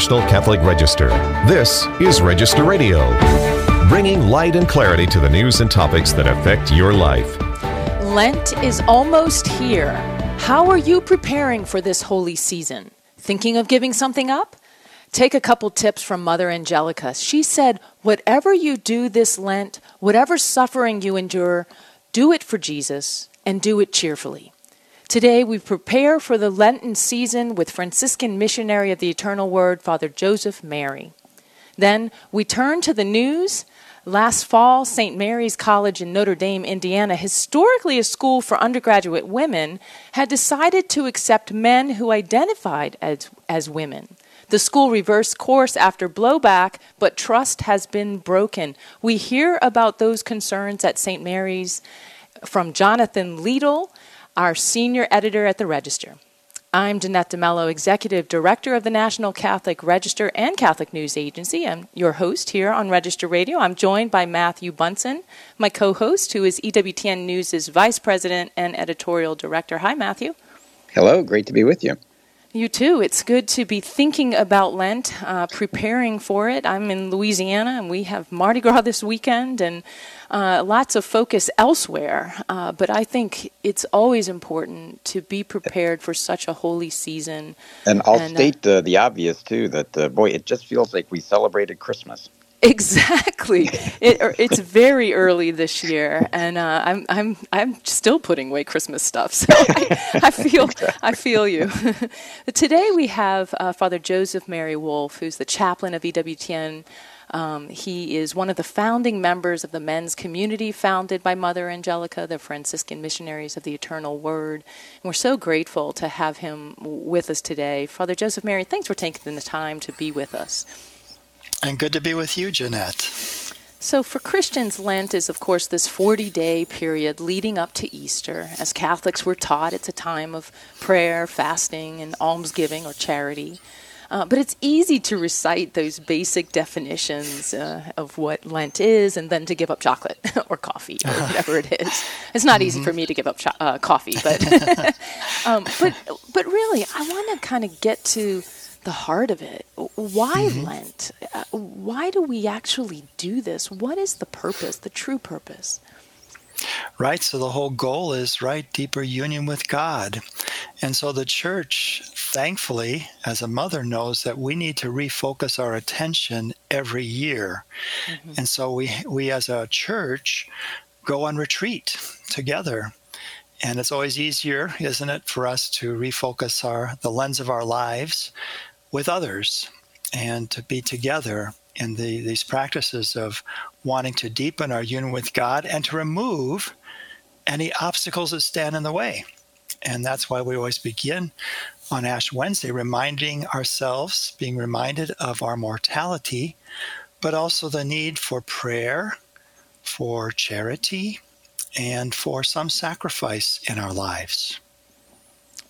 National Catholic Register. This is Register Radio, bringing light and clarity to the news and topics that affect your life. Lent is almost here. How are you preparing for this holy season? Thinking of giving something up? Take a couple tips from Mother Angelica. She said, Whatever you do this Lent, whatever suffering you endure, do it for Jesus and do it cheerfully. Today, we prepare for the Lenten season with Franciscan missionary of the Eternal Word, Father Joseph Mary. Then we turn to the news. Last fall, St. Mary's College in Notre Dame, Indiana, historically a school for undergraduate women, had decided to accept men who identified as, as women. The school reversed course after blowback, but trust has been broken. We hear about those concerns at St. Mary's from Jonathan Liedl, our senior editor at the Register. I'm Jeanette DeMello, Executive Director of the National Catholic Register and Catholic News Agency. I'm your host here on Register Radio. I'm joined by Matthew Bunson, my co host, who is EWTN News' Vice President and Editorial Director. Hi, Matthew. Hello, great to be with you. You too. It's good to be thinking about Lent, uh, preparing for it. I'm in Louisiana and we have Mardi Gras this weekend and uh, lots of focus elsewhere. Uh, but I think it's always important to be prepared for such a holy season. And I'll and, uh, state the obvious too that, uh, boy, it just feels like we celebrated Christmas. Exactly. it, it's very early this year, and uh, I'm I'm I'm still putting away Christmas stuff. So I, I feel I feel you. Today we have uh, Father Joseph Mary Wolfe, who's the chaplain of EWTN. Um, he is one of the founding members of the men's community founded by Mother Angelica, the Franciscan Missionaries of the Eternal Word. And we're so grateful to have him with us today. Father Joseph Mary, thanks for taking the time to be with us. And good to be with you, Jeanette. So, for Christians, Lent is, of course, this 40 day period leading up to Easter. As Catholics, we're taught it's a time of prayer, fasting, and almsgiving or charity. Uh, but it's easy to recite those basic definitions uh, of what Lent is and then to give up chocolate or coffee or whatever it is. It's not mm-hmm. easy for me to give up cho- uh, coffee, but, um, but, but really, I want to kind of get to the heart of it. Why mm-hmm. Lent? Uh, why do we actually do this? What is the purpose, the true purpose? Right. So the whole goal is, right, deeper union with God. And so the church, thankfully, as a mother, knows that we need to refocus our attention every year. Mm-hmm. And so we, we as a church go on retreat together. And it's always easier, isn't it, for us to refocus our the lens of our lives with others and to be together in the, these practices of wanting to deepen our union with God and to remove any obstacles that stand in the way. And that's why we always begin on Ash Wednesday, reminding ourselves, being reminded of our mortality, but also the need for prayer, for charity, and for some sacrifice in our lives.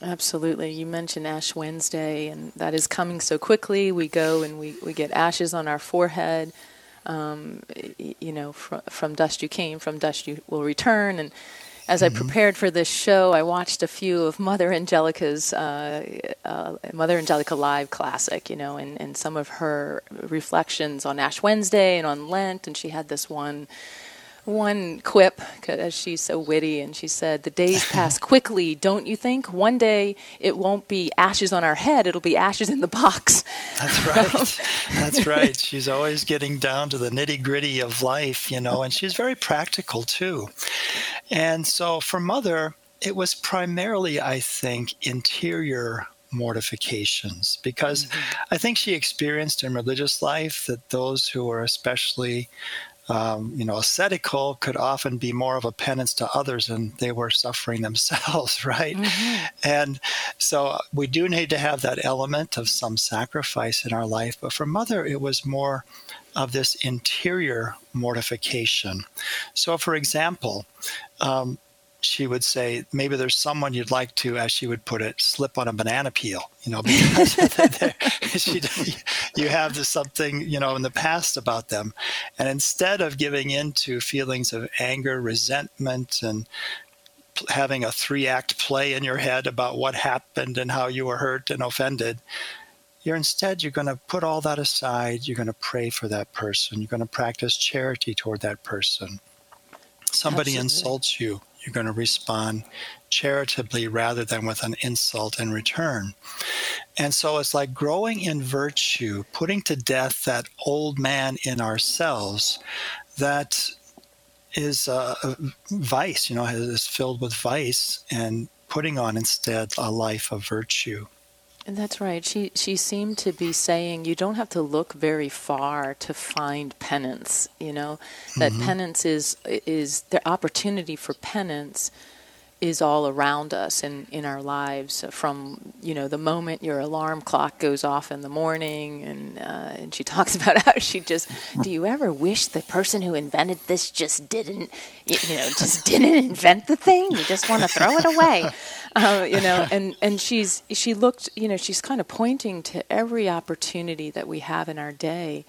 Absolutely. You mentioned Ash Wednesday, and that is coming so quickly. We go and we, we get ashes on our forehead. Um, you know, fr- from dust you came, from dust you will return. And as mm-hmm. I prepared for this show, I watched a few of Mother Angelica's uh, uh, Mother Angelica Live Classic, you know, and, and some of her reflections on Ash Wednesday and on Lent. And she had this one one quip, because she's so witty, and she said, The days pass quickly, don't you think? One day it won't be ashes on our head, it'll be ashes in the box. That's right. That's right. She's always getting down to the nitty gritty of life, you know, and she's very practical too. And so for Mother, it was primarily, I think, interior mortifications because mm-hmm. I think she experienced in religious life that those who were especially um, you know, ascetical could often be more of a penance to others and they were suffering themselves, right? Mm-hmm. And so we do need to have that element of some sacrifice in our life. But for Mother, it was more of this interior mortification. So, for example, um, she would say maybe there's someone you'd like to, as she would put it, slip on a banana peel, you know, because she, you have this something, you know, in the past about them. And instead of giving into feelings of anger, resentment, and having a three act play in your head about what happened and how you were hurt and offended, you're instead you're going to put all that aside you're going to pray for that person you're going to practice charity toward that person somebody Absolutely. insults you you're going to respond charitably rather than with an insult in return and so it's like growing in virtue putting to death that old man in ourselves that is a, a vice you know is filled with vice and putting on instead a life of virtue And that's right. She she seemed to be saying you don't have to look very far to find penance. You know that mm-hmm. penance is is the opportunity for penance is all around us in, in our lives from you know the moment your alarm clock goes off in the morning and uh, and she talks about how she just do you ever wish the person who invented this just didn't you know just didn't invent the thing? You just want to throw it away. Uh, you know and and she's she looked you know she's kind of pointing to every opportunity that we have in our day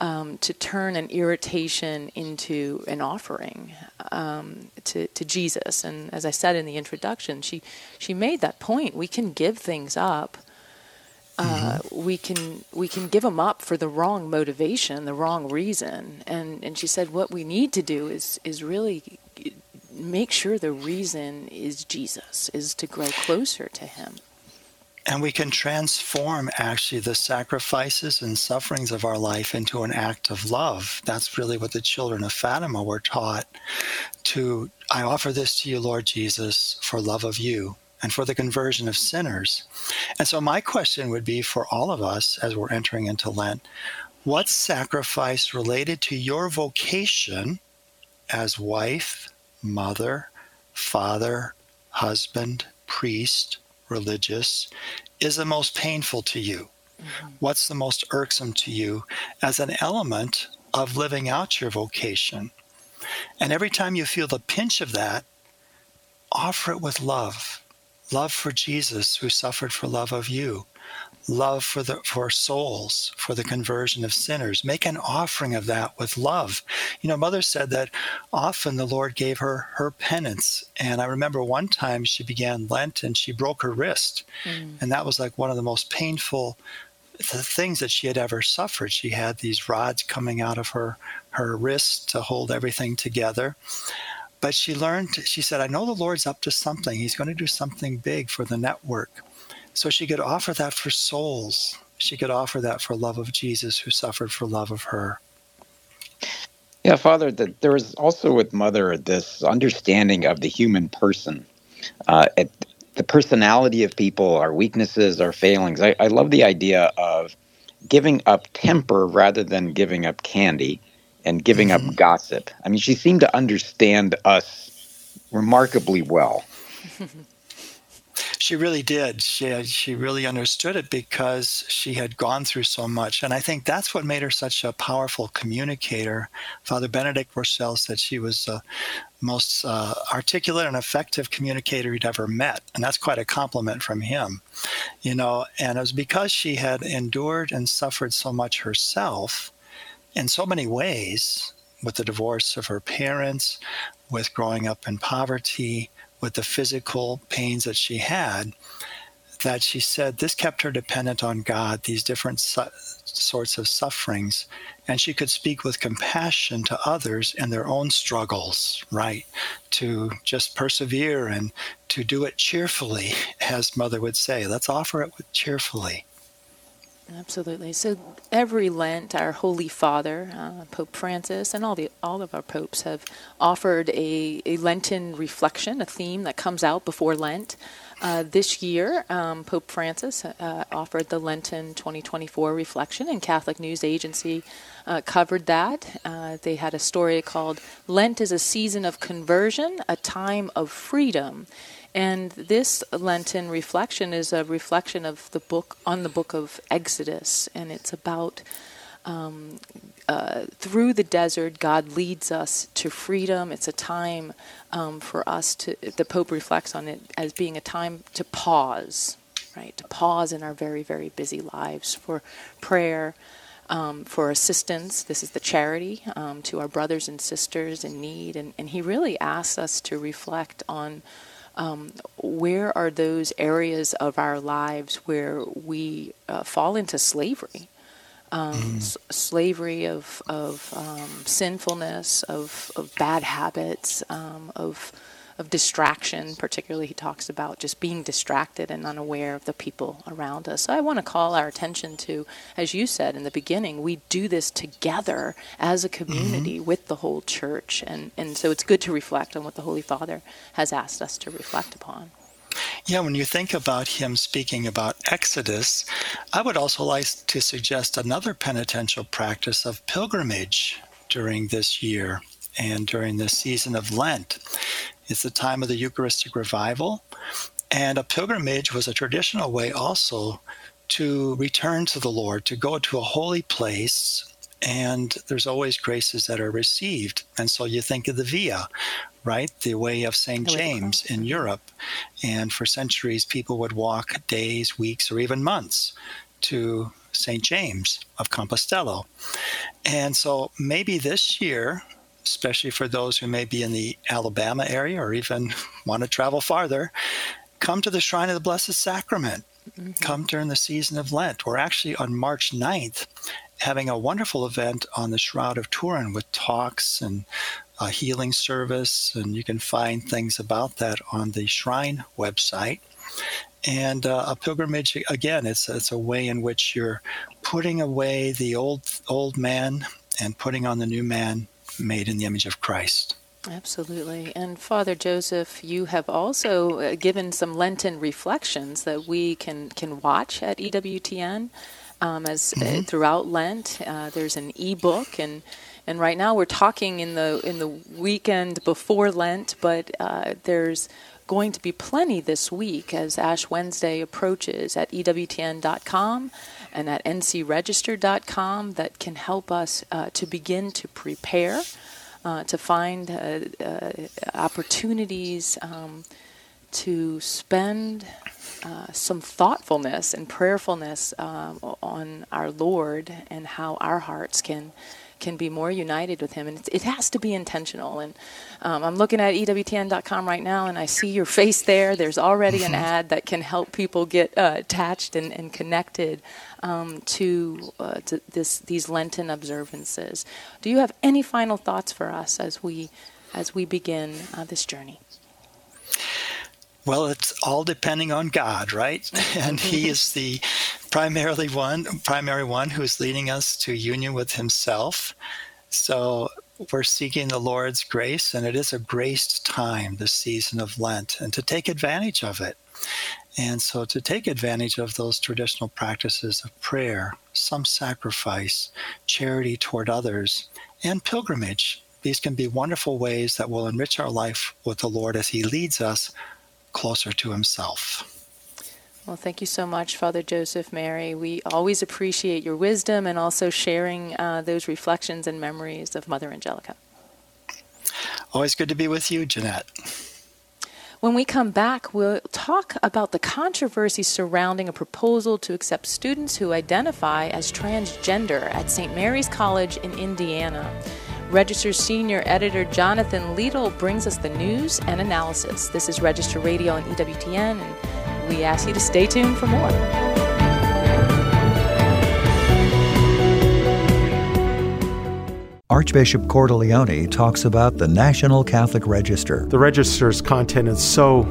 um, to turn an irritation into an offering um, to, to Jesus. And as I said in the introduction, she, she made that point. We can give things up. Uh, We can we can give them up for the wrong motivation, the wrong reason, and and she said what we need to do is is really make sure the reason is Jesus, is to grow closer to Him. And we can transform actually the sacrifices and sufferings of our life into an act of love. That's really what the children of Fatima were taught to I offer this to you, Lord Jesus, for love of you and for the conversion of sinners. And so, my question would be for all of us as we're entering into Lent what sacrifice related to your vocation as wife, mother, father, husband, priest, religious is the most painful to you? Mm-hmm. What's the most irksome to you as an element of living out your vocation? And every time you feel the pinch of that, offer it with love. Love for Jesus who suffered for love of you. Love for the for souls, for the conversion of sinners. Make an offering of that with love. You know, mother said that often the Lord gave her her penance. And I remember one time she began Lent and she broke her wrist. Mm. And that was like one of the most painful the things that she had ever suffered. She had these rods coming out of her her wrist to hold everything together. But she learned, she said, I know the Lord's up to something. He's going to do something big for the network. So she could offer that for souls. She could offer that for love of Jesus who suffered for love of her. Yeah, Father, that there was also with Mother this understanding of the human person, uh, it, the personality of people, our weaknesses, our failings. I, I love the idea of giving up temper rather than giving up candy and giving up gossip. I mean, she seemed to understand us remarkably well. She really did. She she really understood it because she had gone through so much, and I think that's what made her such a powerful communicator. Father Benedict Groeschel said she was the most uh, articulate and effective communicator he'd ever met, and that's quite a compliment from him. You know, and it was because she had endured and suffered so much herself in so many ways with the divorce of her parents, with growing up in poverty, with the physical pains that she had, that she said this kept her dependent on God, these different su- sorts of sufferings. And she could speak with compassion to others in their own struggles, right? To just persevere and to do it cheerfully, as Mother would say. Let's offer it cheerfully. Absolutely. So every Lent, our Holy Father, uh, Pope Francis, and all the all of our popes have offered a, a Lenten reflection, a theme that comes out before Lent. Uh, this year, um, Pope Francis uh, offered the Lenten 2024 reflection, and Catholic News Agency uh, covered that. Uh, they had a story called "Lent is a season of conversion, a time of freedom." And this Lenten reflection is a reflection of the book on the book of Exodus, and it's about um, uh, through the desert, God leads us to freedom. It's a time um, for us to. The Pope reflects on it as being a time to pause, right? To pause in our very, very busy lives for prayer. Um, for assistance, this is the charity um, to our brothers and sisters in need, and, and he really asks us to reflect on um, where are those areas of our lives where we uh, fall into slavery? Um, mm. s- slavery of, of um, sinfulness, of, of bad habits, um, of of distraction, particularly he talks about just being distracted and unaware of the people around us. So I want to call our attention to, as you said in the beginning, we do this together as a community mm-hmm. with the whole church. And, and so it's good to reflect on what the Holy Father has asked us to reflect upon. Yeah, when you think about him speaking about Exodus, I would also like to suggest another penitential practice of pilgrimage during this year and during this season of Lent. It's the time of the Eucharistic revival. And a pilgrimage was a traditional way also to return to the Lord, to go to a holy place. And there's always graces that are received. And so you think of the Via, right? The way of St. James in Europe. And for centuries, people would walk days, weeks, or even months to St. James of Compostela. And so maybe this year, especially for those who may be in the Alabama area or even want to travel farther, come to the Shrine of the Blessed Sacrament. Mm-hmm. Come during the season of Lent. We're actually on March 9th having a wonderful event on the Shroud of Turin with talks and a healing service. And you can find things about that on the Shrine website. And uh, a pilgrimage, again, it's, it's a way in which you're putting away the old, old man and putting on the new man made in the image of Christ. Absolutely. And Father Joseph, you have also uh, given some Lenten reflections that we can, can watch at EWTN um, as uh, mm-hmm. uh, throughout Lent. Uh, there's an e-book and and right now we're talking in the in the weekend before Lent, but uh, there's going to be plenty this week as Ash Wednesday approaches at EWTN.com and at ncregister.com that can help us uh, to begin to prepare, uh, to find uh, uh opportunities um, to spend uh, some thoughtfulness and prayerfulness um, on our Lord and how our hearts can can be more united with Him. And it has to be intentional. And um, I'm looking at EWTN.com right now, and I see your face there. There's already an ad that can help people get uh, attached and, and connected um, to, uh, to this, these Lenten observances. Do you have any final thoughts for us as we as we begin uh, this journey? Well, it's all depending on God, right? and He is the primarily one, primary one who is leading us to union with Himself. So we're seeking the Lord's grace, and it is a graced time, this season of Lent, and to take advantage of it. And so, to take advantage of those traditional practices of prayer, some sacrifice, charity toward others, and pilgrimage, these can be wonderful ways that will enrich our life with the Lord as He leads us closer to Himself. Well, thank you so much, Father Joseph Mary. We always appreciate your wisdom and also sharing uh, those reflections and memories of Mother Angelica. Always good to be with you, Jeanette. When we come back, we'll talk about the controversy surrounding a proposal to accept students who identify as transgender at St. Mary's College in Indiana. Register senior editor Jonathan Liedl brings us the news and analysis. This is Register Radio on EWTN, and we ask you to stay tuned for more. Archbishop Cordileone talks about the National Catholic Register. The register's content is so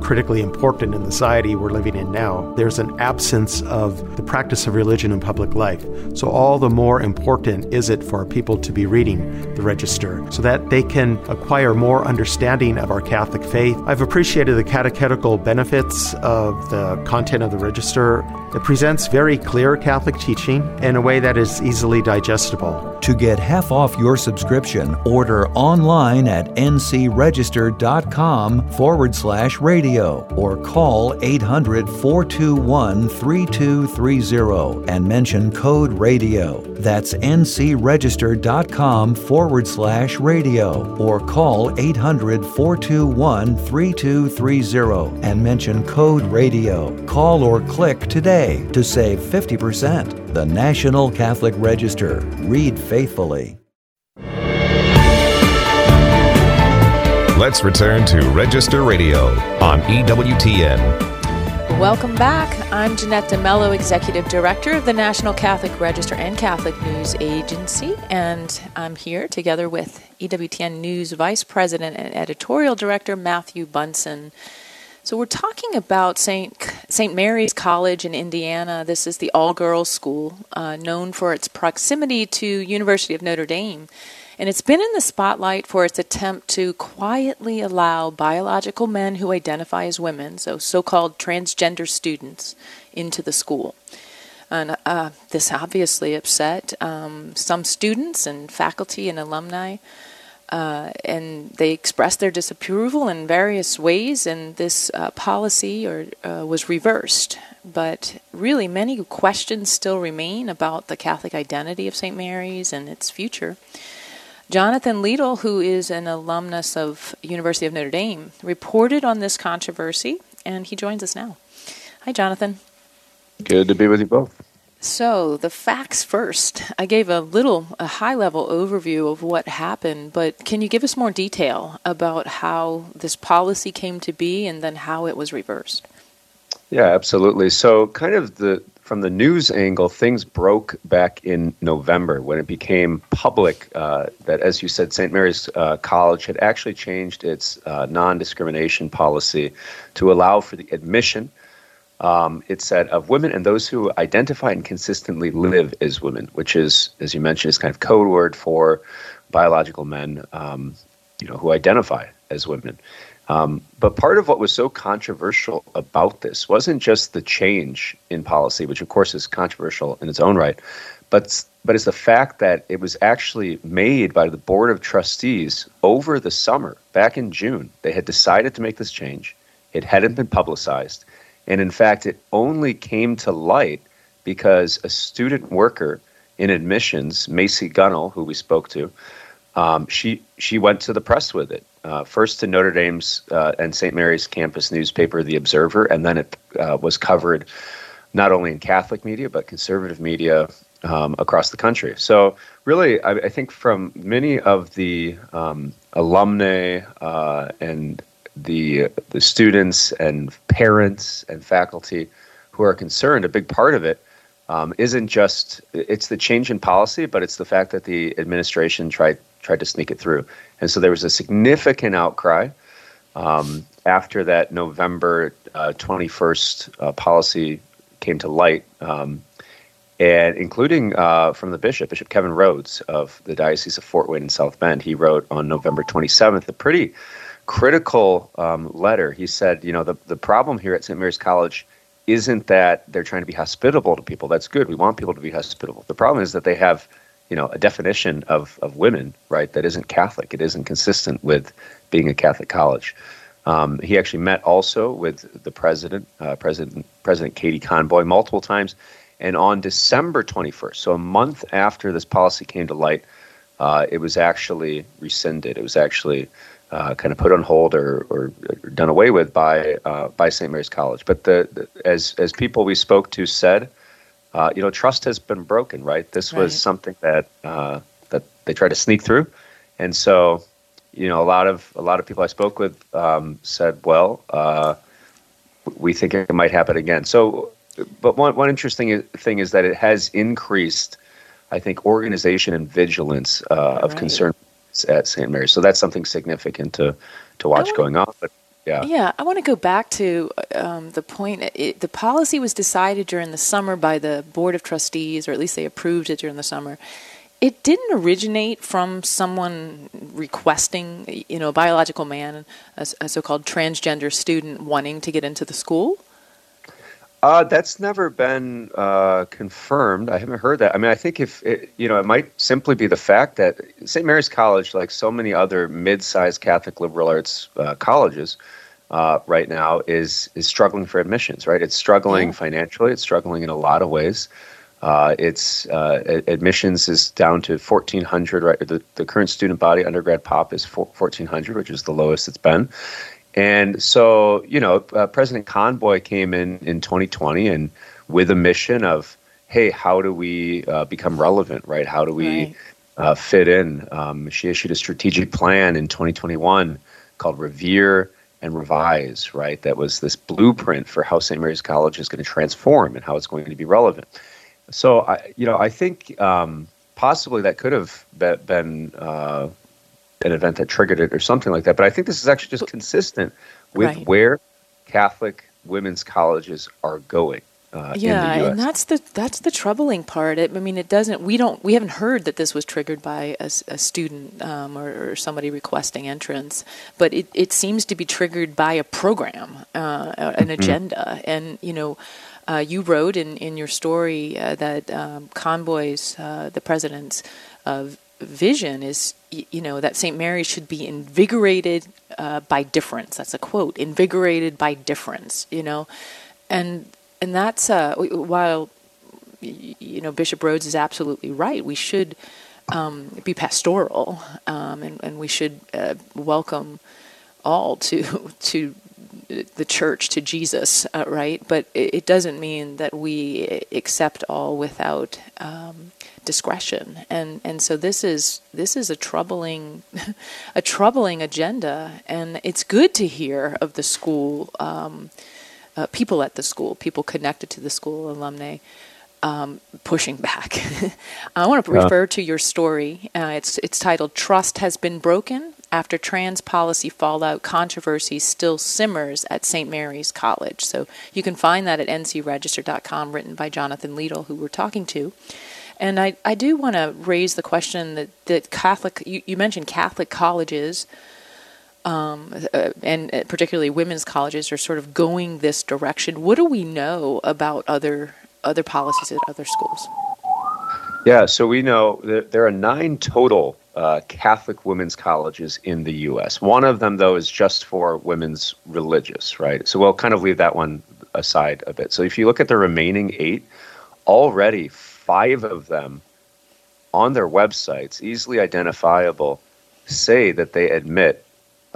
critically important in the society we're living in now. There's an absence of the practice of religion in public life. So, all the more important is it for people to be reading the register so that they can acquire more understanding of our Catholic faith. I've appreciated the catechetical benefits of the content of the register. It presents very clear Catholic teaching in a way that is easily digestible. To get half off your subscription, order online at ncregister.com forward slash radio or call 800 421 3230 and mention code radio. That's ncregister.com forward slash radio or call 800 421 3230 and mention code radio. Call or click today to save 50%. The National Catholic Register. Read faithfully. Let's return to Register Radio on EWTN. Welcome back. I'm Jeanette DeMello, Executive Director of the National Catholic Register and Catholic News Agency, and I'm here together with EWTN News Vice President and Editorial Director Matthew Bunson. So we're talking about St. St. Mary's College in Indiana. This is the all-girls school uh, known for its proximity to University of Notre Dame. And it's been in the spotlight for its attempt to quietly allow biological men who identify as women, so so called transgender students, into the school. And uh, this obviously upset um, some students and faculty and alumni. Uh, and they expressed their disapproval in various ways, and this uh, policy or, uh, was reversed. But really, many questions still remain about the Catholic identity of St. Mary's and its future. Jonathan Liedl, who is an alumnus of University of Notre Dame, reported on this controversy, and he joins us now. Hi, Jonathan. Good to be with you both. So, the facts first. I gave a little, a high level overview of what happened, but can you give us more detail about how this policy came to be and then how it was reversed? Yeah, absolutely. So, kind of the from the news angle, things broke back in November when it became public uh, that, as you said, St. Mary's uh, College had actually changed its uh, non discrimination policy to allow for the admission, um, it said, of women and those who identify and consistently live as women, which is, as you mentioned, is kind of code word for biological men um, you know, who identify as women. Um, but part of what was so controversial about this wasn't just the change in policy, which of course is controversial in its own right, but but it's the fact that it was actually made by the board of trustees over the summer, back in June. They had decided to make this change. It hadn't been publicized, and in fact, it only came to light because a student worker in admissions, Macy Gunnell, who we spoke to, um, she she went to the press with it uh, first to Notre Dame's uh, and St. Mary's campus newspaper, The Observer, and then it uh, was covered not only in Catholic media but conservative media um, across the country. So, really, I, I, think from many of the um, alumni uh, and the the students and parents and faculty who are concerned, a big part of it um, isn't just it's the change in policy, but it's the fact that the administration tried tried to sneak it through. And so there was a significant outcry um, after that November uh, 21st uh, policy came to light, um, and including uh, from the bishop, Bishop Kevin Rhoades of the Diocese of Fort Wayne and South Bend. He wrote on November 27th a pretty critical um, letter. He said, you know, the, the problem here at St. Mary's College isn't that they're trying to be hospitable to people. That's good. We want people to be hospitable. The problem is that they have you know a definition of of women right that isn't Catholic. It isn't consistent with being a Catholic college. Um, he actually met also with the president, uh, President President Katie Conboy, multiple times. And on December 21st, so a month after this policy came to light, uh, it was actually rescinded. It was actually uh, kind of put on hold or, or, done away with by uh, by St. Mary's College. But the, the, as as people we spoke to said, uh, you know, trust has been broken, right? This was something that uh, that they tried to sneak through, and so you know, a lot of a lot of people I spoke with um, said, well, uh, we think it might happen again. So, but one one interesting thing is that it has increased, I think, organization and vigilance uh, of right. concern at St. Mary's. So that's something significant to to watch going on. But yeah. Yeah, I want to go back to um, the point. It, the policy was decided during the summer by the board of trustees, or at least they approved it during the summer. It didn't originate from someone requesting, you know, a biological man, a, a so-called transgender student wanting to get into the school. Uh, that's never been uh, confirmed. I haven't heard that. I mean, I think if it, you know, it might simply be the fact that St. Mary's College, like so many other mid-sized Catholic liberal arts uh, colleges, uh, right now is is struggling for admissions. Right, it's struggling financially. It's struggling in a lot of ways. Uh, it's uh, admissions is down to 1,400. Right, the, the current student body undergrad pop is 1,400, which is the lowest it's been. And so, you know, uh, President Conboy came in in 2020 and with a mission of, hey, how do we uh, become relevant, right? How do we right. uh, fit in? Um, she issued a strategic plan in 2021 called Revere and Revise, right? That was this blueprint for how St. Mary's College is going to transform and how it's going to be relevant. So, I, you know, I think um, possibly that could have been uh, an event that triggered it or something like that. But I think this is actually just consistent with right. where Catholic women's colleges are going. Uh, yeah, and that's the that's the troubling part. It, I mean, it doesn't. We don't. We haven't heard that this was triggered by a, a student um, or, or, somebody requesting entrance, but it, it seems to be triggered by a program, uh, an mm-hmm. agenda, and you know. Uh, you wrote in, in your story uh, that um, Conboy's, uh, the president's uh, vision is, you know, that St. Mary should be invigorated by difference. That's a quote, invigorated by difference, you know. And and that's uh, while you know Bishop Rhoades is absolutely right. We should um, be pastoral, um, and, and, we should uh, welcome all to to the church to Jesus, uh, right? But it, it, doesn't mean that we accept all without um, discretion, and and so this is this is a troubling a troubling agenda, and it's good to hear of the school. Um, uh, people at the school, people connected to the school, alumni, um, pushing back. I want to refer to your story. Uh, it's it's titled "Trust Has Been Broken After Trans Policy Fallout Controversy Still Simmers at St. Mary's College." So you can find that at ncregister.com, written by Jonathan Liedl, who we're talking to. And I, I do want to raise the question that, that Catholic, you, you mentioned Catholic colleges um, uh, and uh, particularly women's colleges are sort of going this direction. What do we know about other other policies at other schools? Yeah, so we know there are nine total uh, Catholic women's colleges in the U.S. One of them, though, is just for women's religious, right? So we'll kind of leave that one aside a bit. So if you look at the remaining eight, already five of them on their websites, easily identifiable, say that they admit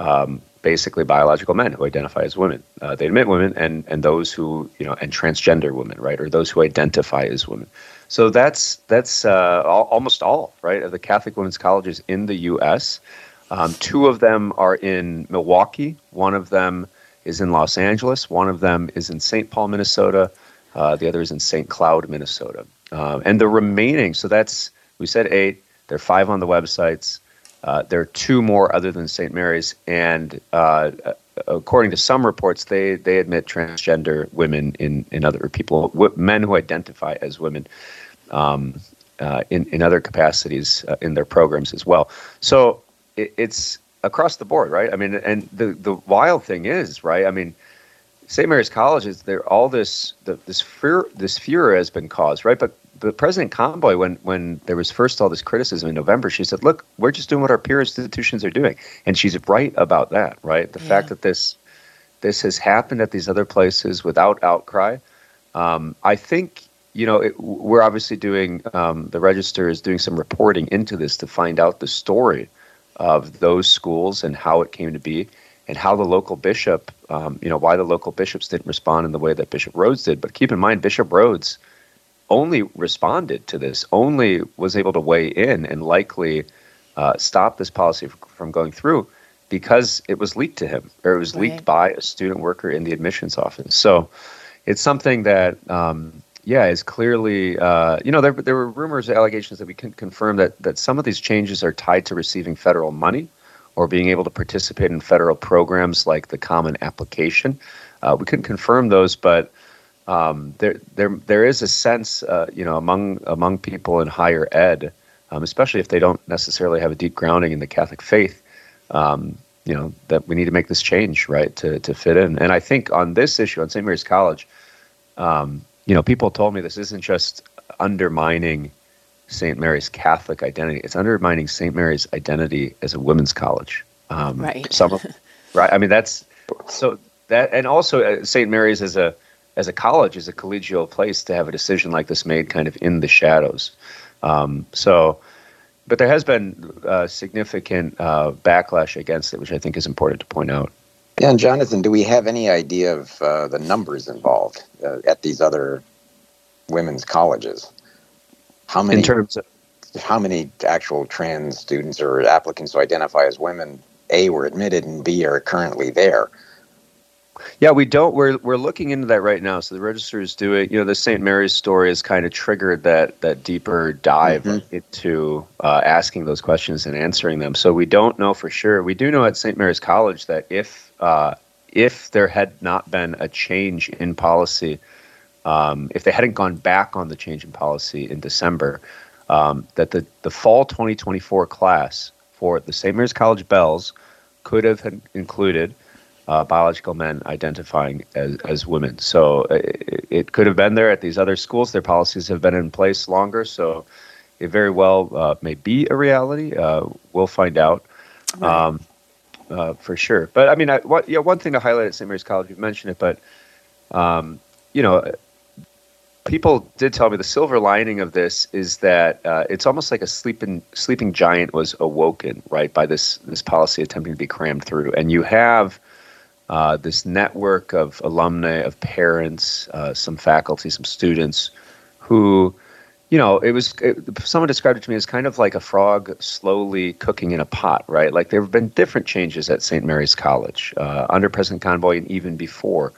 um, basically biological men who identify as women. Uh, they admit women and and those who you know and transgender women, right, or those who identify as women. So that's that's uh, all, almost all right of the Catholic women's colleges in the U.S. Um, two of them are in Milwaukee. One of them is in Los Angeles. One of them is in St. Paul, Minnesota. Uh, the other is in St. Cloud, Minnesota. Uh, and the remaining, so that's we said eight. There are five on the websites. Uh, there are two more other than St. Mary's, and uh, according to some reports, they they admit transgender women in in other people, men who identify as women, um, uh, in in other capacities uh, in their programs as well. So it, it's across the board, right? I mean, and the the wild thing is, right? I mean. St. Mary's College is there. All this, the, this fear, this furor has been caused, right? But but President Conboy, when when there was first all this criticism in November, she said, "Look, we're just doing what our peer institutions are doing," and she's right about that. Right, the yeah. fact that this this has happened at these other places without outcry, um, I think you know it, we're obviously doing um, the Register is doing some reporting into this to find out the story of those schools and how it came to be and how the local bishop, um, you know, why the local bishops didn't respond in the way that Bishop Rhoades did. But keep in mind, Bishop Rhoades only responded to this, only was able to weigh in and likely uh, stop this policy from going through because it was leaked to him or it was right. leaked by a student worker in the admissions office. So it's something that, um, yeah, is clearly, uh, you know, there, there were rumors, allegations that we can confirm that, that some of these changes are tied to receiving federal money or being able to participate in federal programs like the Common Application. Uh, we couldn't confirm those, but um, there there there is a sense, uh, you know, among among people in higher ed, um, especially if they don't necessarily have a deep grounding in the Catholic faith, um, you know, that we need to make this change, right, to to fit in. And I think on this issue, on St. Mary's College, um, you know, people told me this isn't just undermining St. Mary's Catholic identity; it's undermining St. Mary's identity as a women's college. Um, right. Some of, right. I mean, that's so that, and also uh, St. Mary's as a as a college is a collegial place to have a decision like this made kind of in the shadows. Um, so, but there has been uh, significant uh, backlash against it, which I think is important to point out. Yeah, and Jonathan, do we have any idea of uh, the numbers involved uh, at these other women's colleges? How many? In terms of how many actual trans students or applicants who identify as women A, were admitted and B, are currently there. Yeah, we don't. We're we're looking into that right now. So the register is doing. You know, the St. Mary's story has kind of triggered that that deeper dive mm-hmm. into uh, asking those questions and answering them. So we don't know for sure. We do know at St. Mary's College that if uh, if there had not been a change in policy, um, if they hadn't gone back on the change in policy in December, um, that the the fall 2024 class for the St. Mary's College Belles could have included uh, biological men identifying as, as women. So uh, it, it, could have been there at these other schools. Their policies have been in place longer, so it very well uh, may be a reality. Uh, we'll find out um, uh, for sure. But I mean, I, what, yeah, one thing to highlight at St. Mary's College, you've mentioned it, but um, you know, people did tell me the silver lining of this is that uh, it's almost like a sleeping sleeping giant was awoken, right, by this this policy attempting to be crammed through, and you have uh, this network of alumni, of parents, uh, some faculty, some students who, you know, it was, it, someone described it to me as kind of like a frog slowly cooking in a pot, right? Like there have been different changes at St. Mary's College uh, under President Conboy and even before.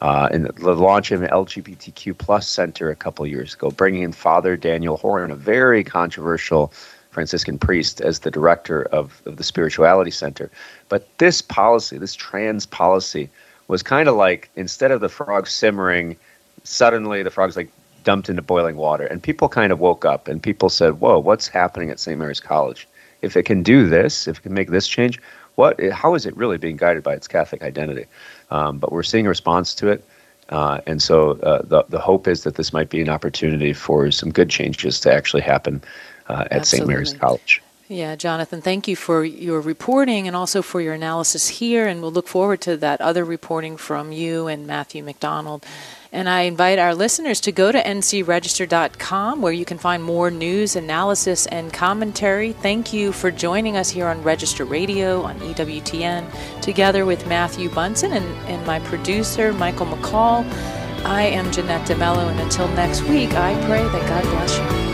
Uh, in the launch of an LGBTQ plus center a couple years ago, bringing in Father Daniel Horan, a very controversial Franciscan priest as the director of, of the Spirituality Center. But this policy, this trans policy, was kind of like instead of the frogs simmering, suddenly the frogs like dumped into boiling water. And people kind of woke up and people said, Whoa, what's happening at St. Mary's College? If it can do this, if it can make this change, what how is it really being guided by its Catholic identity? Um, but we're seeing a response to it. Uh, and so uh, the, the hope is that this might be an opportunity for some good changes to actually happen uh, at St. Mary's College. Yeah, Jonathan, thank you for your reporting and also for your analysis here. And we'll look forward to that other reporting from you and Matthew McDonald. And I invite our listeners to go to ncregister.com where you can find more news, analysis, and commentary. Thank you for joining us here on Register Radio on EWTN, together with Matthew Bunson and, and my producer, Michael McCall. I am Jeanette DeMello, and until next week, I pray that God bless you.